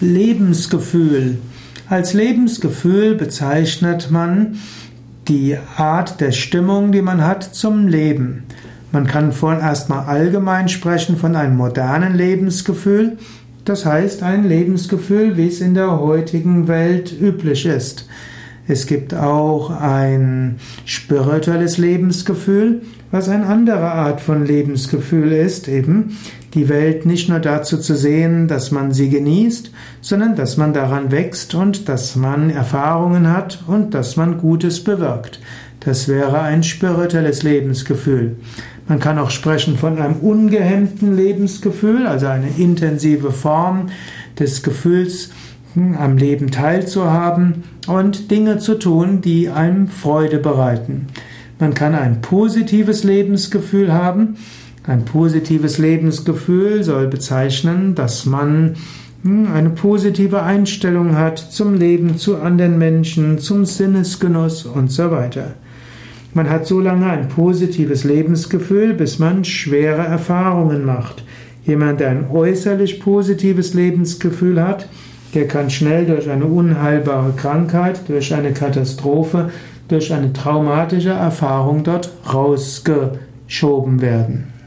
Lebensgefühl. Als Lebensgefühl bezeichnet man die Art der Stimmung, die man hat zum Leben. Man kann vorhin erstmal allgemein sprechen von einem modernen Lebensgefühl, das heißt ein Lebensgefühl, wie es in der heutigen Welt üblich ist. Es gibt auch ein spirituelles Lebensgefühl, was eine andere Art von Lebensgefühl ist, eben die Welt nicht nur dazu zu sehen, dass man sie genießt, sondern dass man daran wächst und dass man Erfahrungen hat und dass man Gutes bewirkt. Das wäre ein spirituelles Lebensgefühl. Man kann auch sprechen von einem ungehemmten Lebensgefühl, also eine intensive Form des Gefühls, am Leben teilzuhaben und Dinge zu tun, die einem Freude bereiten. Man kann ein positives Lebensgefühl haben. Ein positives Lebensgefühl soll bezeichnen, dass man hm, eine positive Einstellung hat zum Leben, zu anderen Menschen, zum Sinnesgenuss und so weiter. Man hat so lange ein positives Lebensgefühl, bis man schwere Erfahrungen macht. Jemand, der ein äußerlich positives Lebensgefühl hat, der kann schnell durch eine unheilbare Krankheit, durch eine Katastrophe, durch eine traumatische Erfahrung dort rausgeschoben werden.